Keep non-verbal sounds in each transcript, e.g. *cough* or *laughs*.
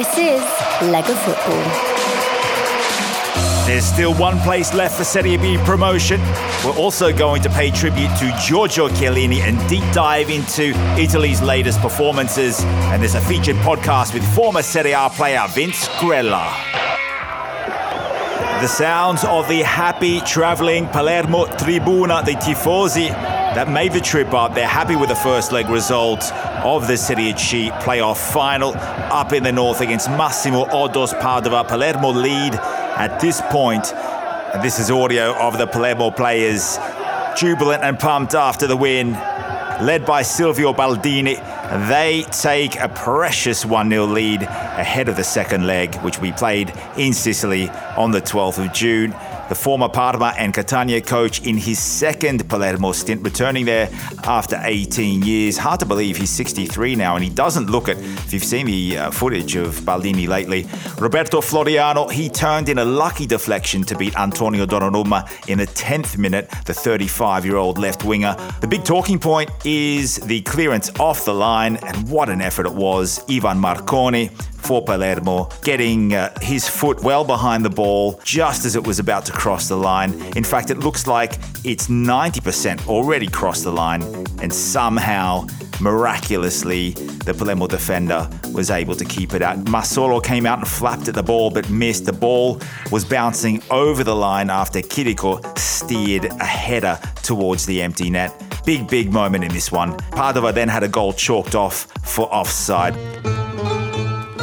This is Lega Football. There's still one place left for Serie B promotion. We're also going to pay tribute to Giorgio Chiellini and deep dive into Italy's latest performances. And there's a featured podcast with former Serie A player Vince Grella. The sounds of the happy travelling Palermo Tribuna dei Tifosi that made the trip up. They're happy with the first leg result of the Serie C playoff final up in the north against Massimo Oddo's Padova. Palermo lead at this point. And this is audio of the Palermo players jubilant and pumped after the win. Led by Silvio Baldini, they take a precious 1 0 lead ahead of the second leg, which we played in Sicily on the 12th of June the former Parma and Catania coach in his second Palermo stint, returning there after 18 years. Hard to believe he's 63 now, and he doesn't look it. If you've seen the uh, footage of Baldini lately, Roberto Floriano, he turned in a lucky deflection to beat Antonio Donnarumma in the 10th minute, the 35 year old left winger. The big talking point is the clearance off the line, and what an effort it was. Ivan Marconi for Palermo, getting uh, his foot well behind the ball just as it was about to cross the line. In fact, it looks like it's 90% already crossed the line, and somehow, miraculously, the Palermo defender was able to keep it out. Massolo came out and flapped at the ball but missed. The ball was bouncing over the line after Chirico steered a header towards the empty net. Big, big moment in this one. Padova then had a goal chalked off for offside.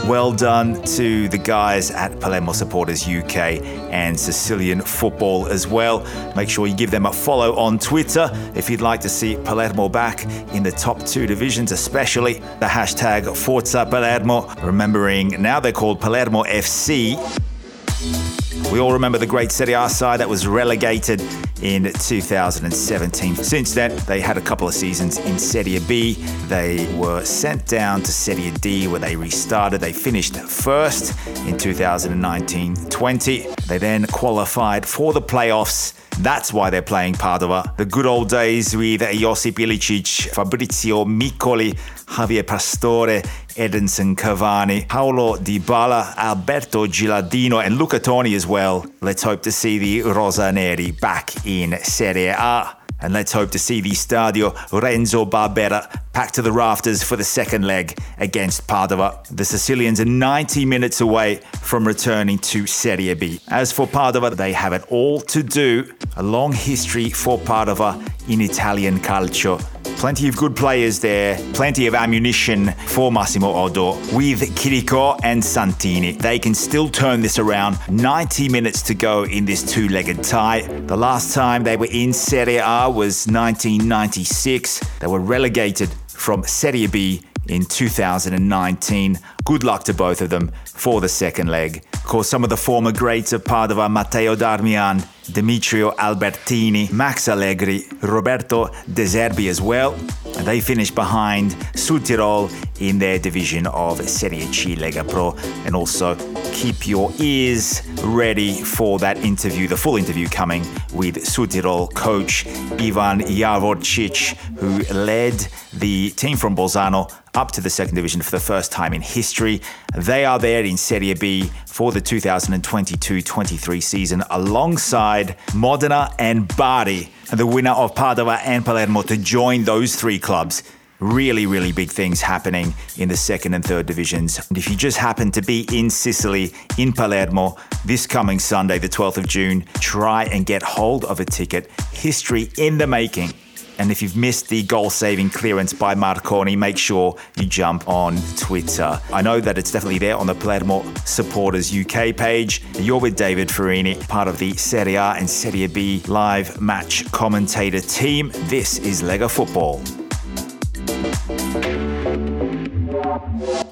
Well done to the guys at Palermo Supporters UK and Sicilian football as well. Make sure you give them a follow on Twitter if you'd like to see Palermo back in the top two divisions, especially the hashtag Forza Palermo. Remembering now they're called Palermo FC. We all remember the great Serie A side that was relegated in 2017. Since then, they had a couple of seasons in Serie B. They were sent down to Serie D where they restarted. They finished first in 2019 20. They then qualified for the playoffs that's why they're playing Padova. The good old days with Josip Ilicic, Fabrizio Miccoli, Javier Pastore, Edinson Cavani, Paulo Dybala, Alberto Gilardino, and Luca Toni as well. Let's hope to see the Rosaneri back in Serie A. And let's hope to see the Stadio Renzo Barbera packed to the rafters for the second leg against Padova. The Sicilians are 90 minutes away from returning to Serie B. As for Padova, they have it all to do. A long history for Padova in Italian calcio. Plenty of good players there, plenty of ammunition for Massimo Oddo with Chirico and Santini. They can still turn this around. 90 minutes to go in this two legged tie. The last time they were in Serie A was 1996. They were relegated from Serie B in 2019. Good luck to both of them for the second leg. Of course, some of the former greats of Padova, Matteo Darmian, Demetrio Albertini, Max Allegri, Roberto De Zerbi as well. They finished behind Südtirol in their division of Serie C Lega Pro. And also keep your ears ready for that interview, the full interview coming with Südtirol coach Ivan Javorcic, who led the team from Bolzano up to the second division for the first time in history. They are there in Serie B for the 2022 23 season alongside Modena and Bari, the winner of Padova and Palermo, to join those three clubs really, really big things happening in the second and third divisions. And if you just happen to be in Sicily, in Palermo, this coming Sunday, the 12th of June, try and get hold of a ticket. History in the making. And if you've missed the goal saving clearance by Marconi, make sure you jump on Twitter. I know that it's definitely there on the Palermo Supporters UK page. You're with David Ferrini, part of the Serie A and Serie B live match commentator team. This is Lega Football.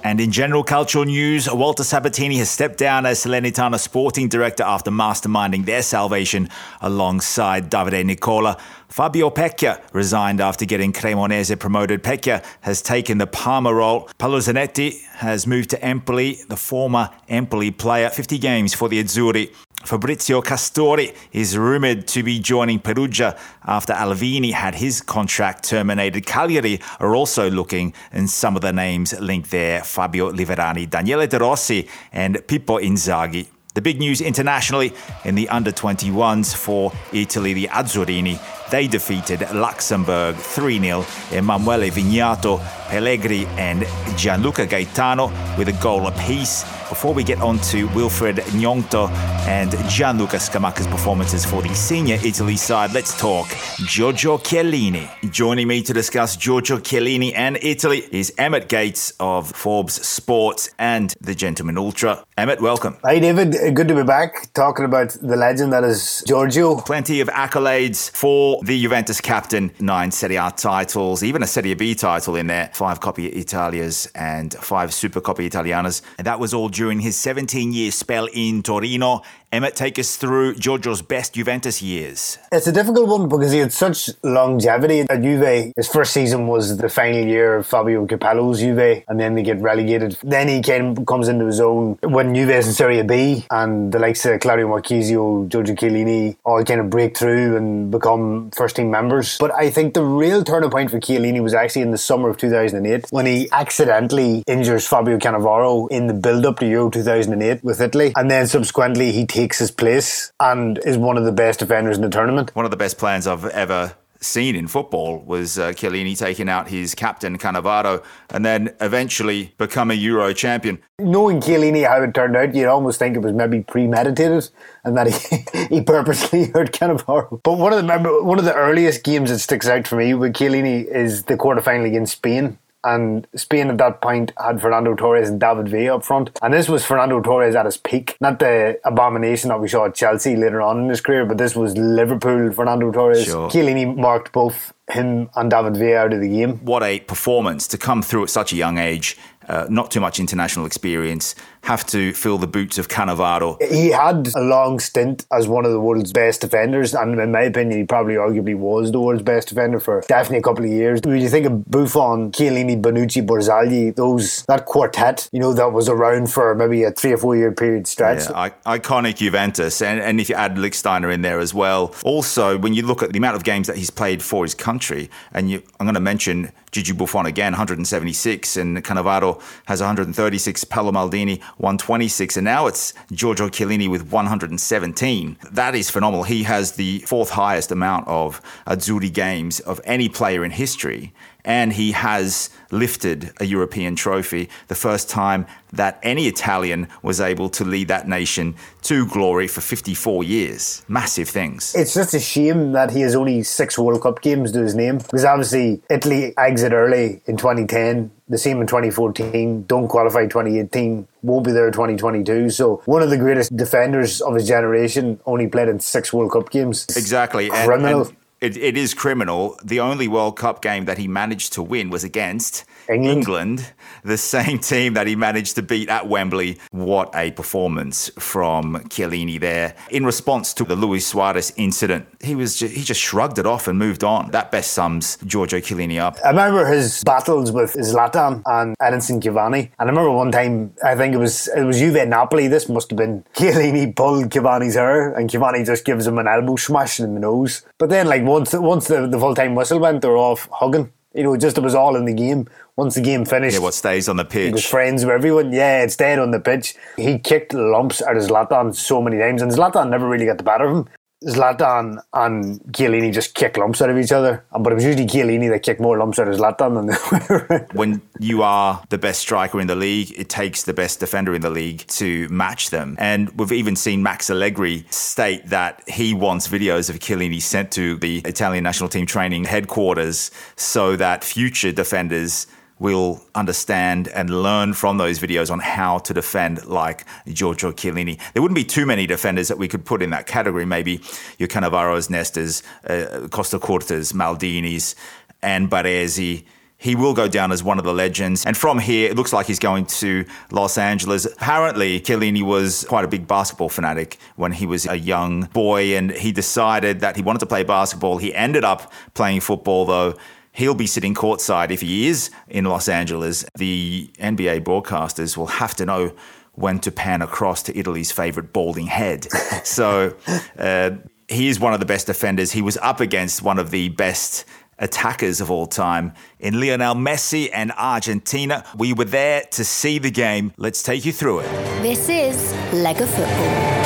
And in general cultural news, Walter Sabatini has stepped down as Salernitana sporting director after masterminding their salvation alongside Davide Nicola. Fabio Pecchia resigned after getting Cremonese promoted. Pecchia has taken the Parma role. Paolo Zanetti has moved to Empoli, the former Empoli player, 50 games for the Azzurri Fabrizio Castori is rumoured to be joining Perugia after Alvini had his contract terminated. Cagliari are also looking, and some of the names linked there Fabio Liverani, Daniele De Rossi, and Pippo Inzaghi. The big news internationally in the under 21s for Italy, the Azzurrini they defeated Luxembourg 3 0. Emanuele Vignato, Pellegrini, and Gianluca Gaetano with a goal apiece. Before we get on to Wilfried Gnonto and Gianluca Scamacca's performances for the senior Italy side, let's talk Giorgio Chiellini. Joining me to discuss Giorgio Chiellini and Italy is Emmet Gates of Forbes Sports and the Gentleman Ultra. Emmet, welcome. Hi, David. Good to be back talking about the legend that is Giorgio. Plenty of accolades for the Juventus captain, nine Serie A titles, even a Serie B title in there, five Coppa Italias and five Super Coppa Italianas. And that was all during his 17 year spell in Torino Emmet, take us through Giorgio's best Juventus years. It's a difficult one because he had such longevity at Juve. His first season was the final year of Fabio Capello's Juve, and then they get relegated. Then he came, comes into his own when Juve is in Serie B, and the likes of Claudio Marchisio, Giorgio Chiellini all kind of break through and become first team members. But I think the real turning point for Chiellini was actually in the summer of 2008 when he accidentally injures Fabio Cannavaro in the build up to Euro 2008 with Italy, and then subsequently he takes his place and is one of the best defenders in the tournament. One of the best plans I've ever seen in football was uh, Chiellini taking out his captain Cannavaro and then eventually become a Euro champion. Knowing Chiellini how it turned out, you'd almost think it was maybe premeditated and that he, *laughs* he purposely *laughs* hurt Cannavaro. But one of the one of the earliest games that sticks out for me with Chiellini is the quarterfinal against Spain and Spain at that point had Fernando Torres and David Villa up front. And this was Fernando Torres at his peak. Not the abomination that we saw at Chelsea later on in his career, but this was Liverpool Fernando Torres. Sure. Chiellini marked both him and David Villa out of the game. What a performance to come through at such a young age uh, not too much international experience, have to fill the boots of Cannavaro. He had a long stint as one of the world's best defenders, and in my opinion, he probably arguably was the world's best defender for definitely a couple of years. When you think of Buffon, Chiellini, Bonucci, Barzagli, those that quartet, you know, that was around for maybe a three or four year period stretch. Yeah, iconic Juventus, and, and if you add Lichtsteiner in there as well. Also, when you look at the amount of games that he's played for his country, and you, I'm going to mention Gigi Buffon again, 176, and Cannavaro has 136, Paolo Maldini 126, and now it's Giorgio Chiellini with 117. That is phenomenal. He has the fourth highest amount of Azzurri games of any player in history and he has lifted a European trophy, the first time that any Italian was able to lead that nation to glory for 54 years. Massive things. It's just a shame that he has only six World Cup games to his name because obviously Italy exit early in 2010. The same in 2014, don't qualify 2018, won't be there 2022. So, one of the greatest defenders of his generation only played in six World Cup games. Exactly. Criminal. And, and it, it is criminal. The only World Cup game that he managed to win was against England. England. the same team that he managed to beat at Wembley. What a performance from Chiellini there. In response to the Luis Suarez incident, he was just, he just shrugged it off and moved on. That best sums Giorgio Chiellini up. I remember his battles with Zlatan and Edinson Cavani. And I remember one time, I think it was it was Juve Napoli. This must have been Chiellini pulled Cavani's hair, and Cavani just gives him an elbow smash in the nose. But then, like once once the, the full time whistle went, they're off hugging. You know, just it was all in the game. Once the game finished, yeah, what stays on the pitch? He was friends with everyone. Yeah, it stayed on the pitch. He kicked lumps of Zlatan so many times, and Zlatan never really got the better of him. Zlatan and Chiellini just kick lumps out of each other. But it was usually Chiellini that kicked more lumps out of Zlatan than the *laughs* When you are the best striker in the league, it takes the best defender in the league to match them. And we've even seen Max Allegri state that he wants videos of Chiellini sent to the Italian national team training headquarters so that future defenders will understand and learn from those videos on how to defend like Giorgio Chiellini. There wouldn't be too many defenders that we could put in that category. Maybe your Cannavaros, Nestas, uh, Costacurtas, Maldinis, and Baresi. He will go down as one of the legends. And from here, it looks like he's going to Los Angeles. Apparently, Chiellini was quite a big basketball fanatic when he was a young boy, and he decided that he wanted to play basketball. He ended up playing football, though, He'll be sitting courtside if he is in Los Angeles. The NBA broadcasters will have to know when to pan across to Italy's favourite balding head. *laughs* so uh, he is one of the best defenders. He was up against one of the best attackers of all time in Lionel Messi and Argentina. We were there to see the game. Let's take you through it. This is Lega Football.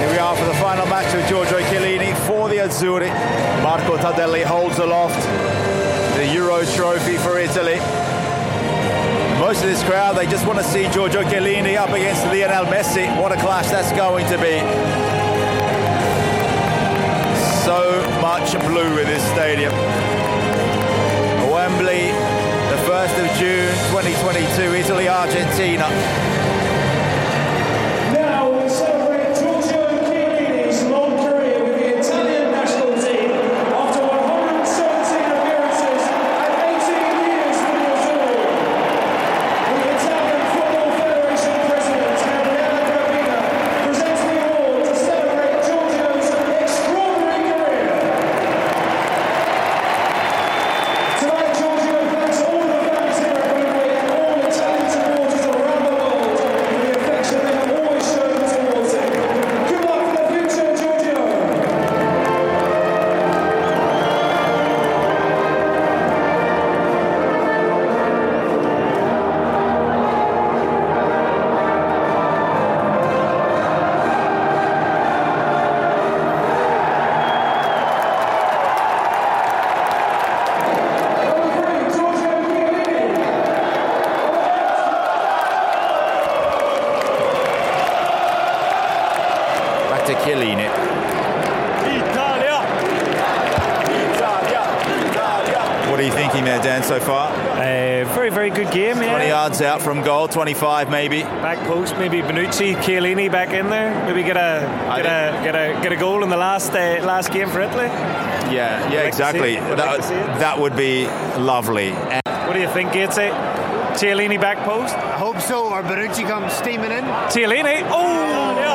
Here we are for the final match of Giorgio Chiellini for the Azzurri. Marco Tardelli holds aloft the Euro trophy for Italy. Most of this crowd, they just want to see Giorgio Chiellini up against Lionel Messi. What a clash that's going to be. So much blue in this stadium. Wembley, the 1st of June 2022, Italy, Argentina. 25 maybe. Back post, maybe Bonucci, Chiellini back in there. Maybe get a I get a get a get a goal in the last uh, last game for Italy. Yeah, yeah, to see exactly. it. Would like That, to see it. that would be lovely. And What do you think, Gatesy? Chiellini back post. I hope so. Or Bonucci comes steaming in. Chiellini. Oh, yeah.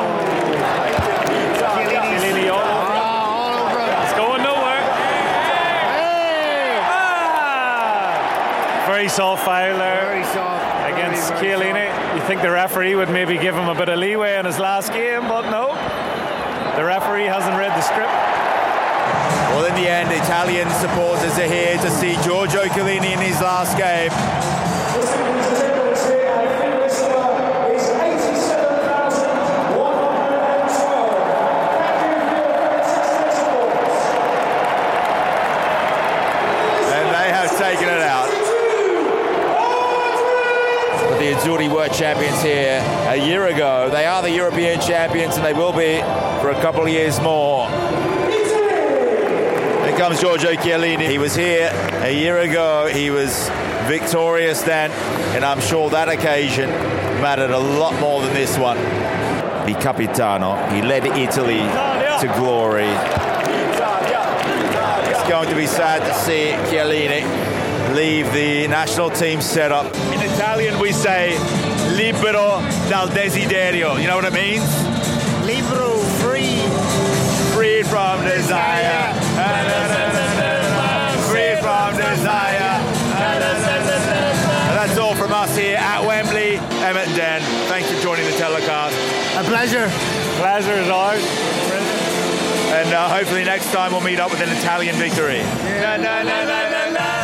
Chiellini's Chiellini all over. All over. It's going nowhere. Hey! Ah! Very soft foul there. Very soft. Against Chiellini. You think the referee would maybe give him a bit of leeway in his last game, but no. The referee hasn't read the script. well, in the end, Italian supporters are here to see Giorgio Chiellini in his last game. Champions here a year ago. They are the European champions and they will be for a couple of years more. Here comes Giorgio Chiellini. He was here a year ago. He was victorious then, and I'm sure that occasion mattered a lot more than this one. The Capitano, he led Italy to glory. It's going to be sad to see Chiellini leave the national team setup. In Italian, we say libero dal desiderio. You know what it means? Libero, free. Free from desire. Free from desire. And that's all from us here at Wembley. Emmett and Dan, thanks for joining the telecast. A pleasure. Pleasure is ours. And uh, hopefully next time we'll meet up with an Italian victory.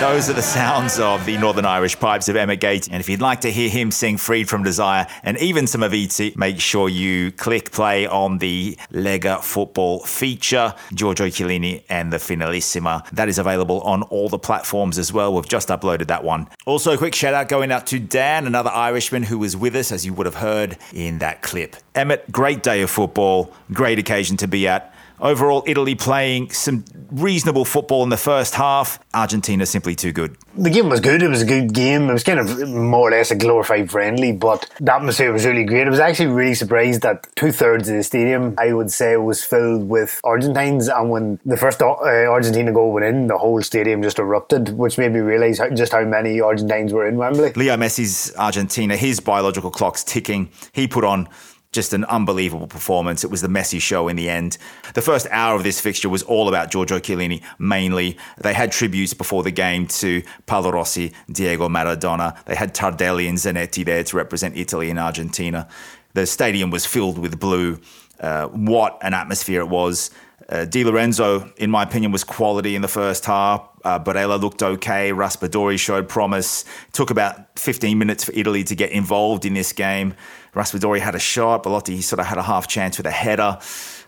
Those are the sounds of the Northern Irish pipes of Emma Gate. And if you'd like to hear him sing Freed from Desire and even some Avicii, make sure you click play on the Lega football feature, Giorgio Chiellini and the Finalissima. That is available on all the platforms as well. We've just uploaded that one. Also, a quick shout out going out to Dan, another Irishman who was with us, as you would have heard in that clip. Emmet, great day of football, great occasion to be at. Overall, Italy playing some reasonable football in the first half. Argentina simply too good. The game was good. It was a good game. It was kind of more or less a glorified friendly, but the atmosphere was really great. I was actually really surprised that two thirds of the stadium, I would say, was filled with Argentines. And when the first uh, Argentina goal went in, the whole stadium just erupted, which made me realise how, just how many Argentines were in Wembley. Leo Messi's Argentina, his biological clock's ticking. He put on just an unbelievable performance. It was the Messi show in the end. The first hour of this fixture was all about Giorgio Chiellini mainly. They had tributes before the game to Paolo Rossi, Diego Maradona. They had Tardelli and Zanetti there to represent Italy and Argentina. The stadium was filled with blue. Uh, what an atmosphere it was. Uh, Di Lorenzo, in my opinion, was quality in the first half. Uh, Barella looked okay. Raspadori showed promise. took about 15 minutes for Italy to get involved in this game. Raspadori had a shot. Belotti sort of had a half chance with a header.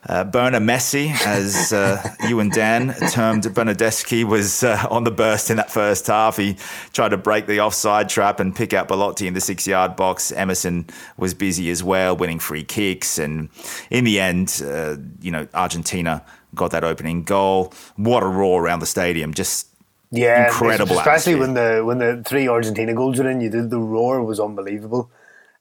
Uh, Berner Messi, as uh, you and Dan termed Bernardeschi, was uh, on the burst in that first half. He tried to break the offside trap and pick out Belotti in the six yard box. Emerson was busy as well, winning free kicks. And in the end, uh, you know, Argentina got that opening goal. What a roar around the stadium. Just Yeah, incredible. Especially atmosphere. when the when the three Argentina goals were in, you did the roar was unbelievable.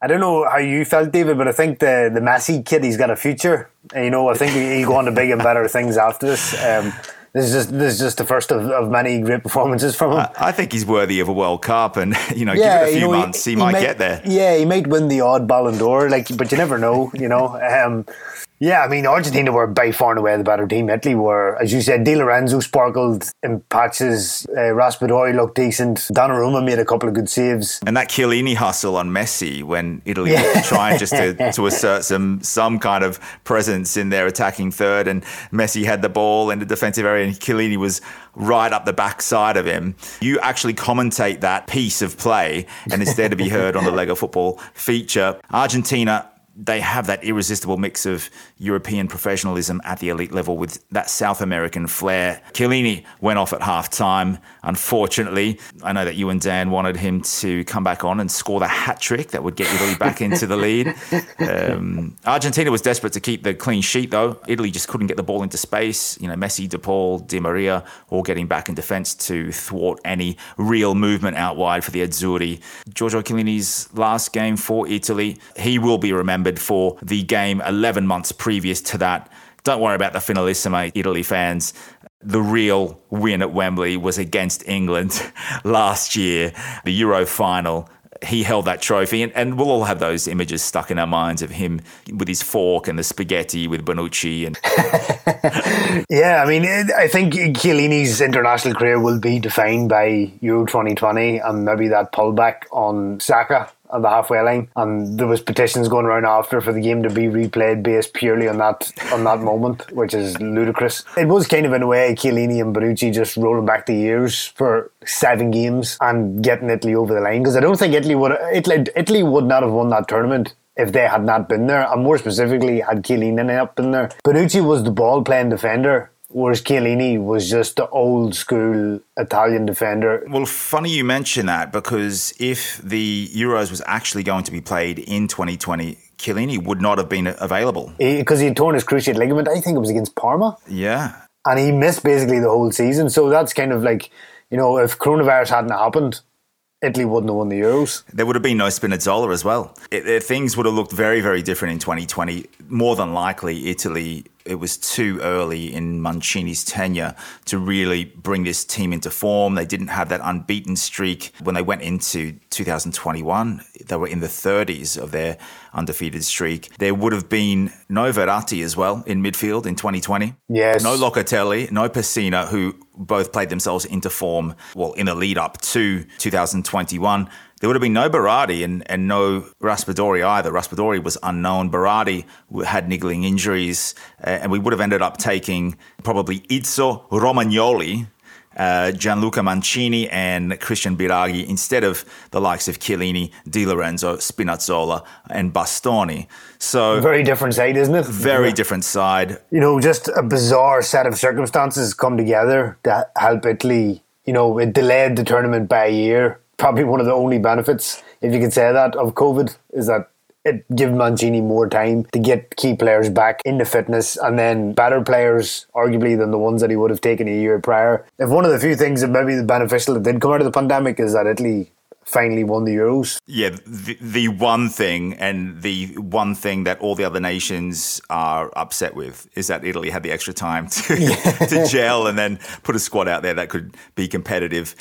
I don't know how you felt, David, but I think the the Messi kid, he's got a future. You know, I think he- he'll go on to big and better things after this. Um, this is just this is just the first of, of many great performances from him. I think he's worthy of a World Cup, and *laughs* you know, give it a you few know, months, he, might, get there. Yeah, he might win the odd Ballon d'Or, like, but you never know, you know. *laughs* Um, yeah, I mean, Argentina were by far and away the better team. Italy were, as you said, Di Lorenzo sparkled in patches. Uh, Raspadori looked decent. Donnarumma made a couple of good saves. And that Chiellini hustle on Messi when Italy Yeah. *laughs* were trying just to, *laughs* to assert some some kind of presence in their attacking third, and Messi had the ball in the defensive area, and Chiellini was right up the backside of him. You actually commentate that piece of play, and it's there to be heard on the Lega Football feature. Argentina. They have that irresistible mix of European professionalism at the elite level with that South American flair. Chiellini went off at half time. Unfortunately, I know that you and Dan wanted him to come back on and score the hat trick that would get Italy back into the lead. Um, Argentina was desperate to keep the clean sheet, though. Italy just couldn't get the ball into space. You know, Messi, De Paul, Di Maria all getting back in defence to thwart any real movement out wide for the Azzurri. Giorgio Chiellini's last game for Italy, he will be remembered for the game 11 months previous to that. Don't worry about the Finalissima, Italy fans. The real win at Wembley was against England *laughs* last year, the Euro final. He held that trophy, and, and we'll all have those images stuck in our minds of him with his fork and the spaghetti with Bonucci. And *laughs* Yeah, I mean, I think Chiellini's international career will be defined by Euro 2020 and maybe that pullback on Saka at the halfway line. And there was petitions going around after for the game to be replayed based purely on that on that moment, which is ludicrous. It was kind of in a way Chiellini and Bonucci just rolling back the years for seven games and getting Italy over the line because I don't think Italy would Italy, Italy would not have won that tournament if they had not been there, and more specifically, had Chiellini not been there. Bonucci was the ball playing defender, whereas Chiellini was just the old school Italian defender. Well, funny you mention that because if the Euros was actually going to be played in 2020, Chiellini would not have been available. Because he had torn his cruciate ligament, I think it was against Parma, Yeah. and he missed basically the whole season. So that's kind of like, you know, if coronavirus hadn't happened, Italy wouldn't have won the Euros. There would have been no Spinazzola as well. It, it- things would have looked very, very different in 2020. More than likely, Italy, it was too early in Mancini's tenure to really bring this team into form. They didn't have that unbeaten streak. When they went into 2021, they were in the 30s of their undefeated streak. There would have been no Verratti as well in midfield in 2020. Yes. No Locatelli, no Pessina, who both played themselves into form, well, in the lead up to 2021. There would have been no Berardi and, and no Raspadori either. Raspadori was unknown. Berardi had niggling injuries, uh, and we would have ended up taking probably Izzo Romagnoli, uh, Gianluca Mancini, and Christian Biraghi instead of the likes of Chiellini, Di Lorenzo, Spinazzola, and Bastoni. So, Very different side, isn't it? very different side. you know, just a bizarre set of circumstances come together to help Italy. You know, it delayed the tournament by a year. Probably one of the only benefits, if you could say that, of COVID is that it gave Mancini more time to get key players back into fitness and then better players, arguably, than the ones that he would have taken a year prior. If one of the few things that maybe the beneficial that did come out of the pandemic is that Italy finally won the Euros. Yeah, the, the one thing and the one thing that all the other nations are upset with is that Italy had the extra time to, *laughs* to gel and then put a squad out there that could be competitive.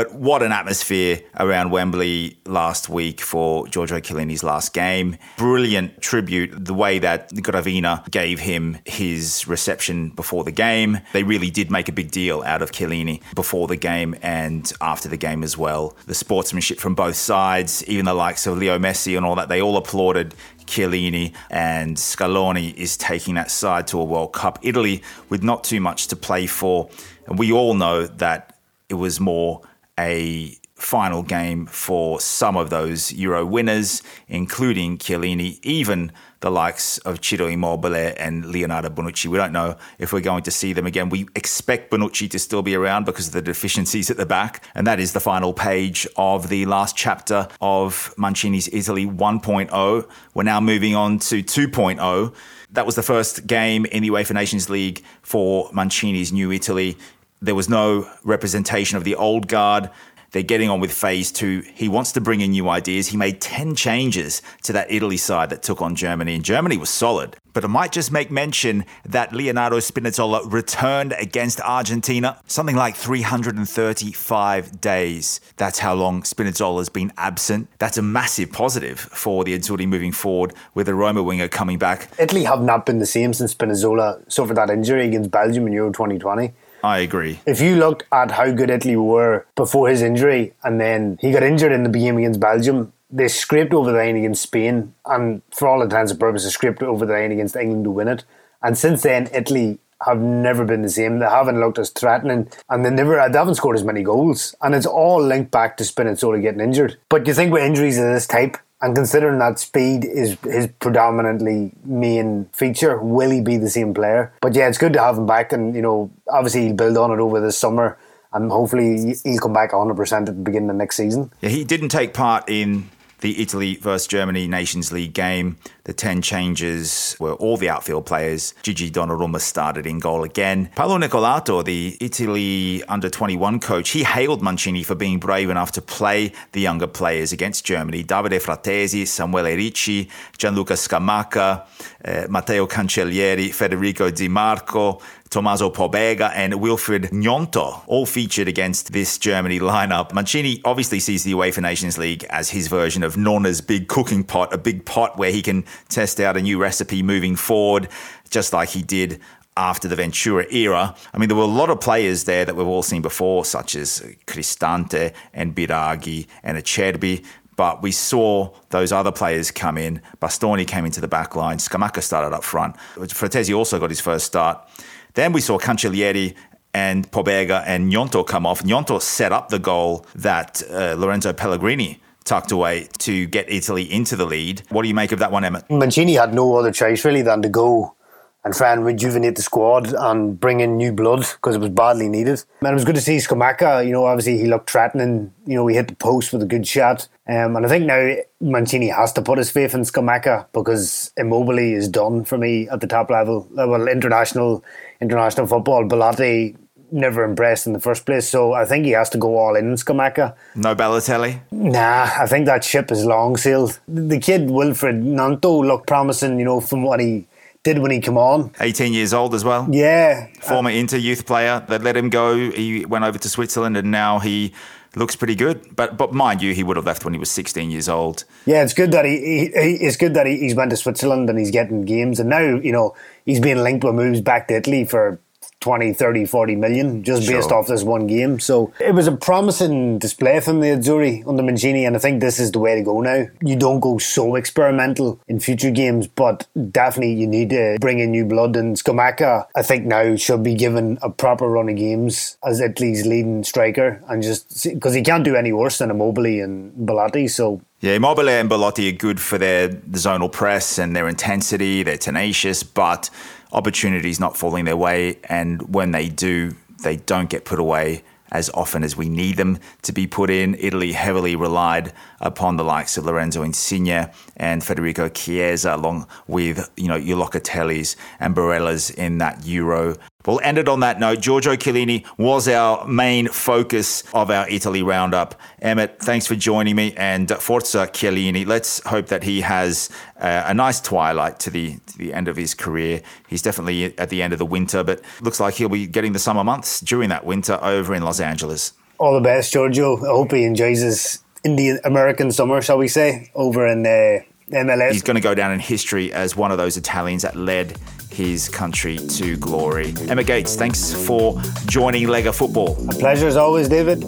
But what an atmosphere around Wembley last week for Giorgio Chiellini's last game. Brilliant tribute, the way that Gravina gave him his reception before the game. They really did make a big deal out of Chiellini before the game and after the game as well. The sportsmanship from both sides, even the likes of Leo Messi and all that, they all applauded Chiellini and Scaloni is taking that side to a World Cup. Italy with not too much to play for. And we all know that it was more a final game for some of those Euro winners, including Chiellini, even the likes of Ciro Immobile and Leonardo Bonucci. We don't know if we're going to see them again. We expect Bonucci to still be around because of the deficiencies at the back. And that is the final page of the last chapter of Mancini's Italy 1.0. We're now moving on to 2.0. That was the first game in the UEFA Nations League for Mancini's New Italy. There was no representation of the old guard. They're getting on with phase two. He wants to bring in new ideas. He made 10 changes to that Italy side that took on Germany, and Germany was solid. But I might just make mention that Leonardo Spinazzola returned against Argentina something like 335 days. That's how long Spinazzola's been absent. That's a massive positive for the Azzurri moving forward with the Roma winger coming back. Italy have not been the same since Spinazzola suffered that injury against Belgium in Euro 2020. I agree. If you look at how good Italy were before his injury, and then he got injured in the game against Belgium, they scraped over the line against Spain, and for all intents and purposes, scraped over the line against England to win it. And since then, Italy have never been the same. They haven't looked as threatening, and they never they haven't scored as many goals. And it's all linked back to Spinazzola getting injured. But you think with injuries of this type, and considering that speed is his predominantly main feature, will he be the same player? But yeah, it's good to have him back, and you know, obviously he'll build on it over the summer, and hopefully he'll come back 100% at the beginning of next season. Yeah, he didn't take part in the Italy versus Germany Nations League game. The 10 changes were all the outfield players. Gigi Donnarumma started in goal again. Paolo Nicolato, the Italy under 21 coach, he hailed Mancini for being brave enough to play the younger players against Germany. Davide Frattesi, Samuele Ricci, Gianluca Scamacca, uh, Matteo Cancellieri, Federico Dimarco, Tommaso Pobega and Wilfried Gnonto all featured against this Germany lineup. Mancini obviously sees the UEFA Nations League as his version of Nonna's big cooking pot, a big pot where he can test out a new recipe moving forward, just like he did after the Ventura era. I mean, there were a lot of players there that we've all seen before, such as Cristante and Biraghi and Acerbi. But we saw those other players come in. Bastoni came into the back line. Scamacca started up front. Frattesi also got his first start. Then we saw Cancellieri and Pobega and Gnonto come off. Gnonto set up the goal that uh, Lorenzo Pellegrini tucked away to get Italy into the lead. What do you make of that one, Emmet? Mancini had no other choice really than to go and try and rejuvenate the squad and bring in new blood because it was badly needed. And it was good to see Scamacca. You know, obviously he looked threatening. You know, he hit the post with a good shot. Um, and I think now Mancini has to put his faith in Scamacca because Immobile is done for me at the top level. Well, international international football, Belotti never impressed in the first place. So I think he has to go all in Scamacca. No Balotelli? Nah, I think that ship is long sailed. The kid Wilfried Gnonto looked promising, you know, from what he did when he came on. 18 years old as well. Yeah. Former Inter youth player. They let him go. He went over to Switzerland and now he looks pretty good. But but mind you, he would have left when he was 16 years old. Yeah, it's good that he, he, he it's good that he, he's went to Switzerland and he's getting games. And now, you know, he's being linked with moves back to Italy for 20, 30, 40 million just Sure. based off this one game. So it was a promising display from the Azzurri under Mancini, and I think this is the way to go now. You don't go so experimental in future games, but definitely you need to bring in new blood. And Scamacca, I think now should be given a proper run of games as Italy's leading striker, and just because he can't do any worse than Immobile and Belotti. So Yeah, Immobile and Belotti are good for their zonal press and their intensity. They're tenacious, but opportunities not falling their way. And when they do, they don't get put away as often as we need them to be put in. Italy heavily relied upon the likes of Lorenzo Insigne and Federico Chiesa, along with you know your Locatellis and Barellas in that Euro. We'll end it on that note. Giorgio Chiellini was our main focus of our Italy roundup. Emmet, thanks for joining me, and Forza Chiellini. Let's hope that he has uh, a nice twilight to the to the end of his career. He's definitely at the end of the winter, but looks like he'll be getting the summer months during that winter over in Los Angeles. All the best, Giorgio. I hope he enjoys his Indian American summer, shall we say, over in uh, MLS. He's going to go down in history as one of those Italians that led his country to glory. Emmet Gates, thanks for joining Lega Football. A pleasure as always, David.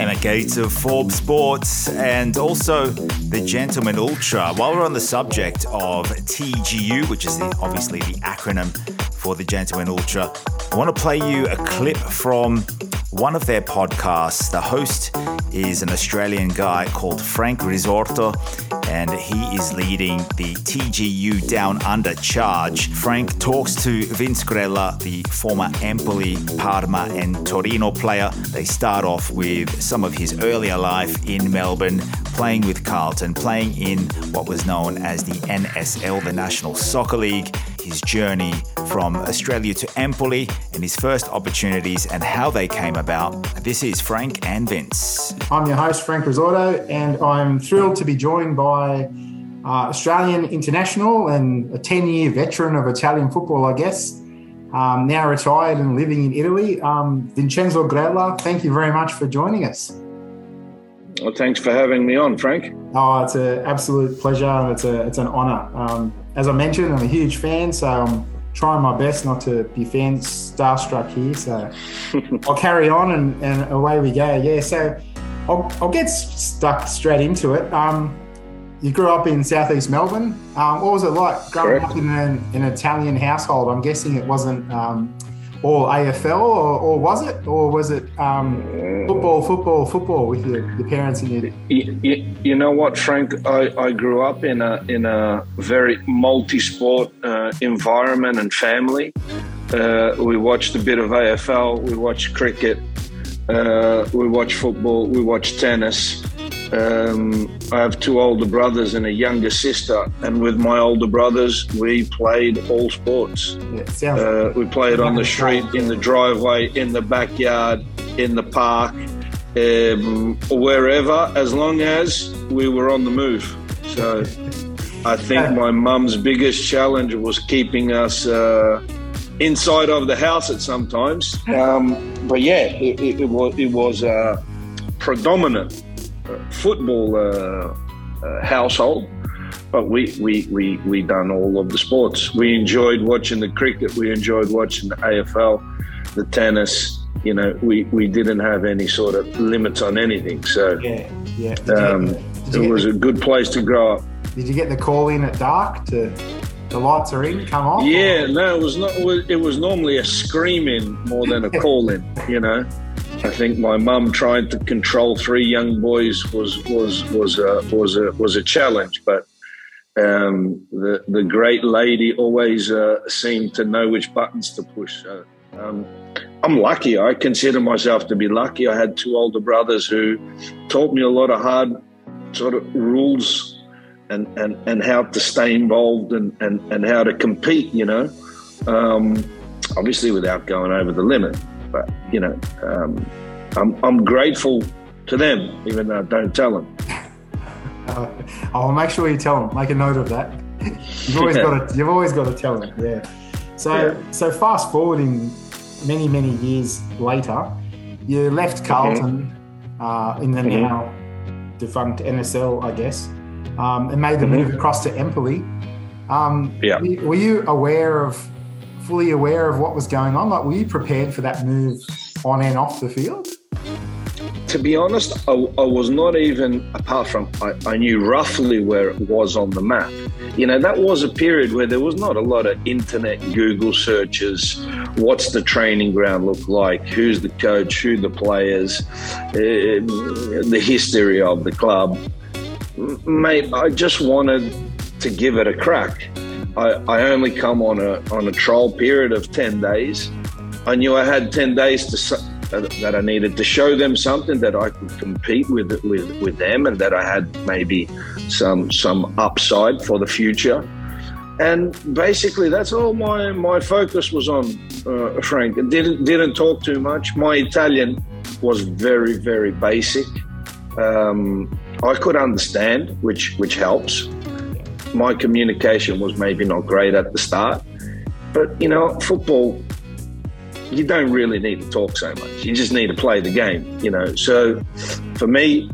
Emmet Gates of Forbes Sports and also the Gentleman Ultra. While we're on the subject of TGU, which is the, obviously the acronym for the Gentleman Ultra, I want to play you a clip from one of their podcasts. The host is an Australian guy called Frank Risorto, and he is leading the TGU Down Under charge. Frank talks to Vince Grella, the former Empoli, Parma, and Torino player. They start off with some of his earlier life in Melbourne, playing with Carlton, playing in what was known as the NSL, the National Soccer League his journey from Australia to Empoli and his first opportunities and how they came about. This is Frank and Vince. I'm your host, Frank Risorto, and I'm thrilled to be joined by uh, Australian international and a 10 year veteran of Italian football, I guess. Um, now retired and living in Italy, um, Vincenzo Grella. Thank you very much for joining us. Well, thanks for having me on, Frank. Oh, it's an absolute pleasure it's a it's an honour. Um, as I mentioned, I'm a huge fan, so I'm trying my best not to be fan starstruck here. So *laughs* I'll carry on and, and away we go. Yeah, so I'll, I'll get stuck straight into it. Um, you grew up in southeast Melbourne. Um, what was it like growing Correct. up in an, an Italian household? I'm guessing it wasn't um, all AFL, or, or was it? Or was it um, football, football, football with your, your parents and your You, you, you know what, Frank? I, I grew up in a in a very multi-sport uh, environment and family. Uh, we watched a bit of AFL. We watched cricket. Uh, we watched football. We watched tennis. Um, I have two older brothers and a younger sister, and with my older brothers, we played all sports. Yeah, Uh, we played on the street, in the driveway, in the backyard, in the park, um, wherever, as long as we were on the move. So I think my mum's biggest challenge was keeping us uh, inside of the house at sometimes. Um, but yeah, it, it, it was, it was a predominant uh, football uh, uh, household but we, we, we, we done all of the sports. We enjoyed watching the cricket. We enjoyed watching the AFL, the tennis. You know, we, we didn't have any sort of limits on anything. So yeah, yeah. Um, it was get a good place to grow up. did you get the call in at dark to the lights are in, come on? Yeah, no, it was not. It was, normally a screaming more than a *laughs* calling. You know, think my mum trying to control three young boys was was was a, was a was a challenge, but um, the the great lady always uh, seemed to know which buttons to push. So, um, I'm lucky. I consider myself to be lucky. I had two older brothers who taught me a lot of hard sort of rules and, and, and how to stay involved and, and, and how to compete, you know. Um, obviously without going over the limit. But, you know, um, I'm, I'm grateful to them, even though I don't tell them. Uh, *laughs* I'll make sure you tell them. Make a note of that. *laughs* You've always Yeah. got to. You've always got to tell them. Yeah. So Yeah. so fast forwarding many many years later, you left Carlton uh, in the Mhm. now defunct NSL, I guess, um, and made the move across to Empoli. Um, Yeah. were you- Were you aware of, fully aware of what was going on? Like, were you prepared for that move on and off the field? To be honest, I, I was not even, apart from I, I knew roughly where it was on the map. You know, that was a period where there was not a lot of internet Google searches. What's the training ground look like? Who's the coach? Who the players? Uh, the history of the club. Mate, I just wanted to give it a crack. I, I only come on a on a trial period of ten days. I knew I had ten days to that, I needed to show them something that I could compete with with with them, and that I had maybe some some upside for the future. And basically, that's all my my focus was on. Uh, Frank didn't didn't talk too much. My Italian was very very basic. Um, I could understand, which which helps. My communication was maybe not great at the start, but you know, football you don't really need to talk so much. You just need to play the game, you know. So for me,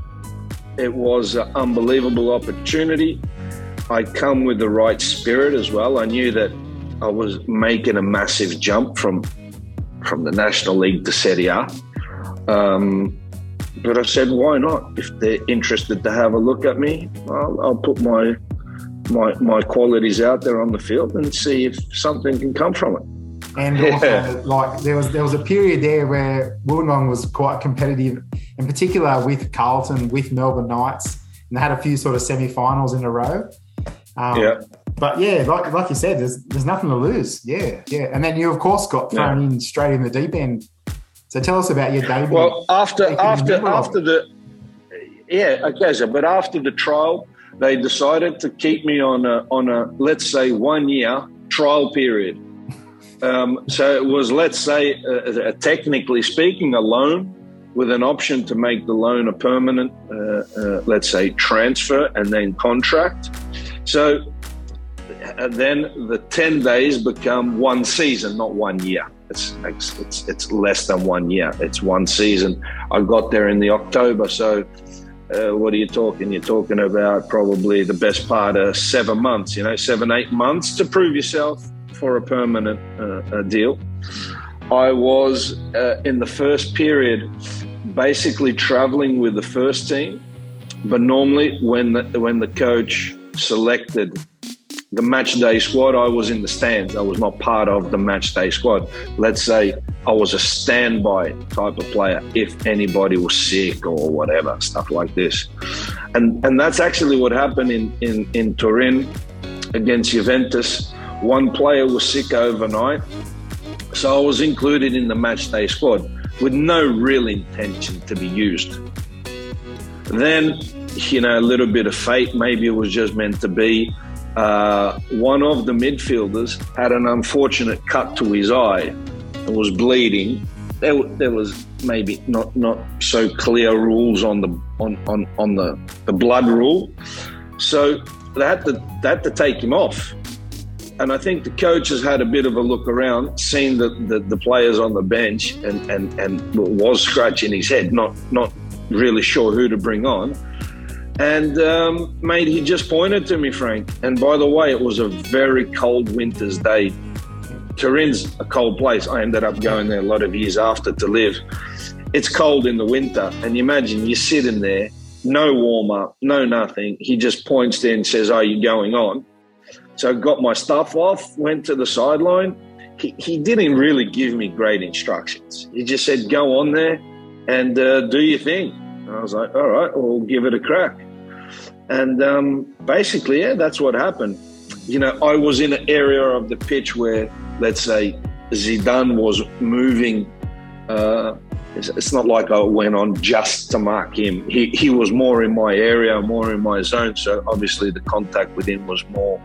it was an unbelievable opportunity. I come with the right spirit as well. I knew that I was making a massive jump from from the National League to Serie A. Um, but I said, why not? If they're interested to have a look at me, I'll, I'll put my my my qualities out there on the field and see if something can come from it. And also, like there was there was a period there where Wollongong was quite competitive, in particular with Carlton, with Melbourne Knights, and they had a few sort of semi-finals in a row. Um, Yeah. But yeah, like like you said, there's there's nothing to lose. Yeah, yeah. And then you of course got thrown in straight in the deep end. So tell us about your debut. Well, after the after after the yeah, okay, so but after the trial, they decided to keep me on a on a let's say one year trial period. Um, so it was let's say uh, uh, technically speaking a loan with an option to make the loan a permanent uh, uh, let's say transfer and then contract. So uh, then the 10 days become one season, not one year. It's, it's, it's, less than one year. It's one season. I got there in the October. So uh, what are you talking? You're talking about probably the best part of seven months, you know, seven, eight months to prove yourself for a permanent uh, deal. I was uh, in the first period basically traveling with the first team, but normally when the, when the coach selected the match day squad, I was in the stands. I was not part of the match day squad. Let's say I was a standby type of player if anybody was sick or whatever, stuff like this. And and that's actually what happened in, in, in Turin against Juventus. One player was sick overnight. So I was included in the match day squad with no real intention to be used. Then, you know, a little bit of fate, maybe it was just meant to be. Uh, one of the midfielders had an unfortunate cut to his eye and was bleeding. There, there was maybe not not so clear rules on the on, on, on the, the blood rule, so they had to they had to take him off. And I think the coach has had a bit of a look around, seen the, the, the players on the bench, and, and, and was scratching his head, not not really sure who to bring on. And um, mate, he just pointed to me, Frank. And by the way, it was a very cold winter's day. Turin's a cold place. I ended up going there a lot of years after to live. It's cold in the winter, and you imagine you're sitting there, no warm up, no nothing. He just points there and says, "Are you going on?" So I got my stuff off, went to the sideline. He, he didn't really give me great instructions. He just said, "Go on there and uh, do your thing." And I was like, "All right, we'll give it a crack." And um, basically, yeah, that's what happened. You know, I was in an area of the pitch where, let's say, Zidane was moving. Uh, it's, it's not like I went on just to mark him. He, he was more in my area, more in my zone. So obviously, the contact with him was more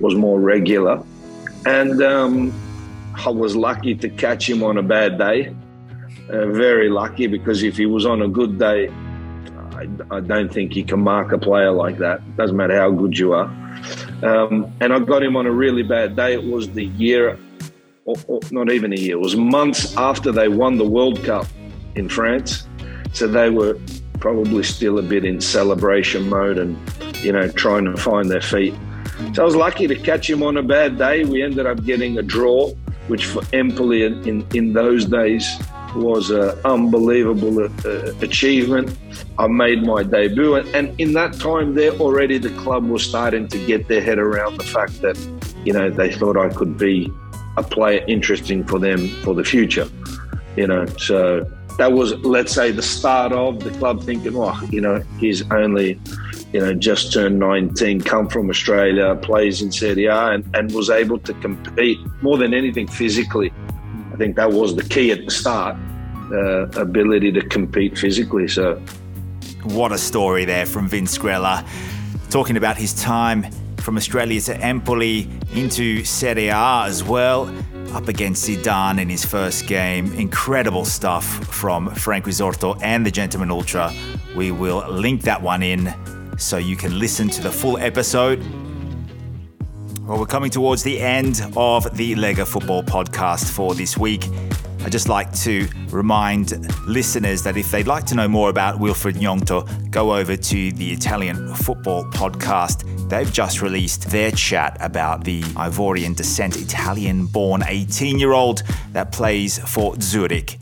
was more regular. And um, I was lucky to catch him on a bad day. Uh, very lucky because if he was on a good day, I, I don't think he can mark a player like that. Doesn't matter how good you are. Um, and I got him on a really bad day. It was the year, or, or not even a year, it was months after they won the World Cup in France. So they were probably still a bit in celebration mode and, you know, trying to find their feet. So I was lucky to catch him on a bad day. We ended up getting a draw, which for Empoli in, in, those days was an unbelievable uh, achievement. I made my debut, and, and in that time there already the club was starting to get their head around the fact that, you know, they thought I could be a player interesting for them for the future. You know, so that was, let's say, the start of the club thinking, oh, you know, he's only, you know, just turned 19, come from Australia, plays in Serie A, and, and was able to compete more than anything physically. I think that was the key at the start, uh, ability to compete physically. So, What a story there from Vince Grella, talking about his time from Australia to Empoli into Serie A as well, up against Zidane in his first game. Incredible stuff from Frank Risorto and the Gentleman Ultra. We will link that one in so you can listen to the full episode. Well, we're coming towards the end of the Lega Football podcast for this week. I'd just like to remind listeners that if they'd like to know more about Wilfried Gnonto, go over to the Italian Football Podcast. They've just released their chat about the Ivorian descent Italian born 18 year old that plays for Zurich.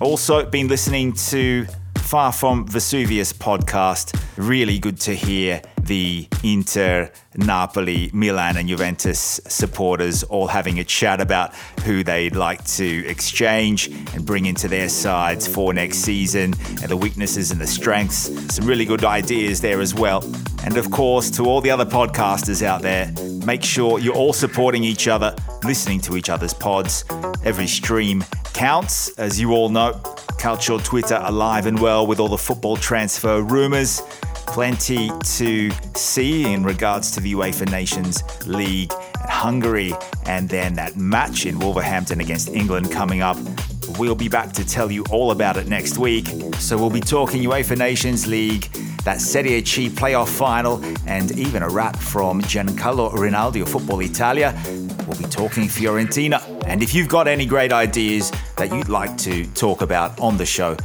Also, been listening to Far From Vesuvius podcast. Really good to hear the Inter, Napoli, Milan, and Juventus supporters all having a chat about who they'd like to exchange and bring into their sides for next season and the weaknesses and the strengths. Some really good ideas there as well. And of course, to all the other podcasters out there, make sure you're all supporting each other, listening to each other's pods. Every stream counts, as you all know. Calcio Twitter alive and well with all the football transfer rumours. Plenty to see in regards to the UEFA Nations League and Hungary, and then that match in Wolverhampton against England coming up. We'll be back to tell you all about it next week. So we'll be talking UEFA Nations League, that Serie C playoff final, and even a wrap from Giancarlo Rinaldi of Football Italia. We'll be talking Fiorentina. And if you've got any great ideas that you'd like to talk about on the show,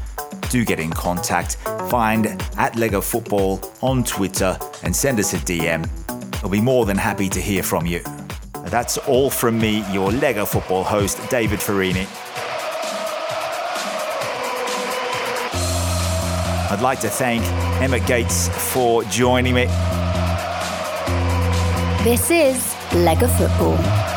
do get in contact. Find at Lega Football on Twitter and send us a DM. We'll be more than happy to hear from you. That's all from me, your Lega Football host, David Ferrini. I'd like to thank Emmet Gates for joining me. This is Lega Football.